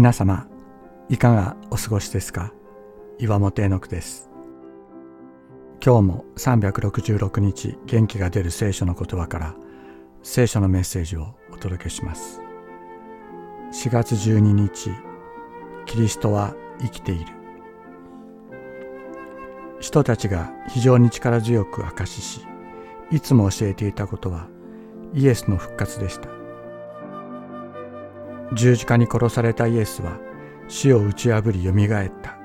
皆様いかがお過ごしですか？岩本絵の句です。今日も366日元気が出る聖書の言葉から聖書のメッセージをお届けします。4月12日キリストは生きている。人たちが非常に力強く証ししいつも教えていたことはイエスの復活でした。十字架に殺されたイエスは死を打ち破りよみがえった。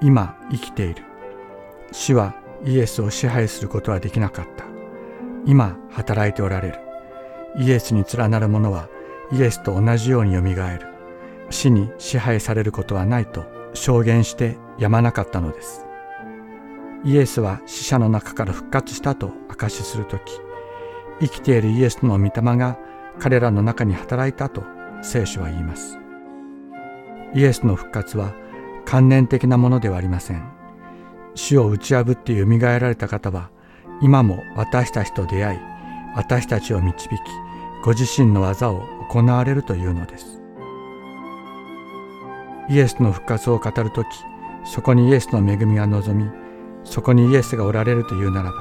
今生きている。死はイエスを支配することはできなかった。今働いておられる。イエスに連なる者はイエスと同じようによみがえる。死に支配されることはないと証言してやまなかったのです。イエスは死者の中から復活したと証しするとき生きているイエスの御霊が彼らの中に働いたと聖書は言います。イエスの復活は観念的なものではありません。死を打ち破ってよみがえられた方は今も私たちと出会い私たちを導きご自身の技を行われるというのです。イエスの復活を語るときそこにイエスの恵みが望みそこにイエスがおられるというならば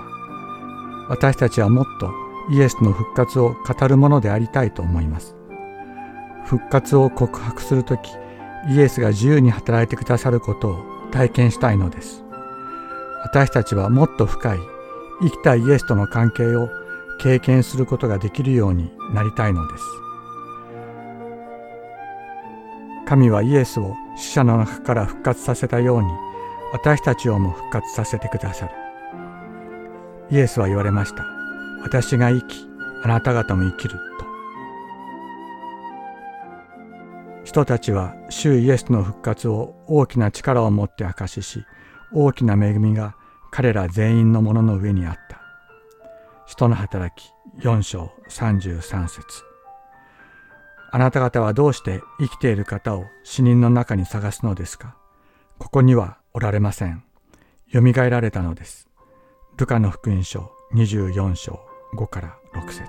私たちはもっとイエスの復活を語るものでありたいと思います。復活を告白するときイエスが自由に働いてくださることを体験したいのです。私たちはもっと深い生きたイエスとの関係を経験することができるようになりたいのです。神はイエスを死者の中から復活させたように私たちをも復活させてくださる。イエスは言われました。私が生きあなた方も生きる。人たちは主イエスの復活を大きな力を持って証しし大きな恵みが彼ら全員のものの上にあった人の働き4章33節あなた方はどうして生きている方を死人の中に探すのですか？ここにはおられません。蘇られたのです。ルカの福音書24章5から6節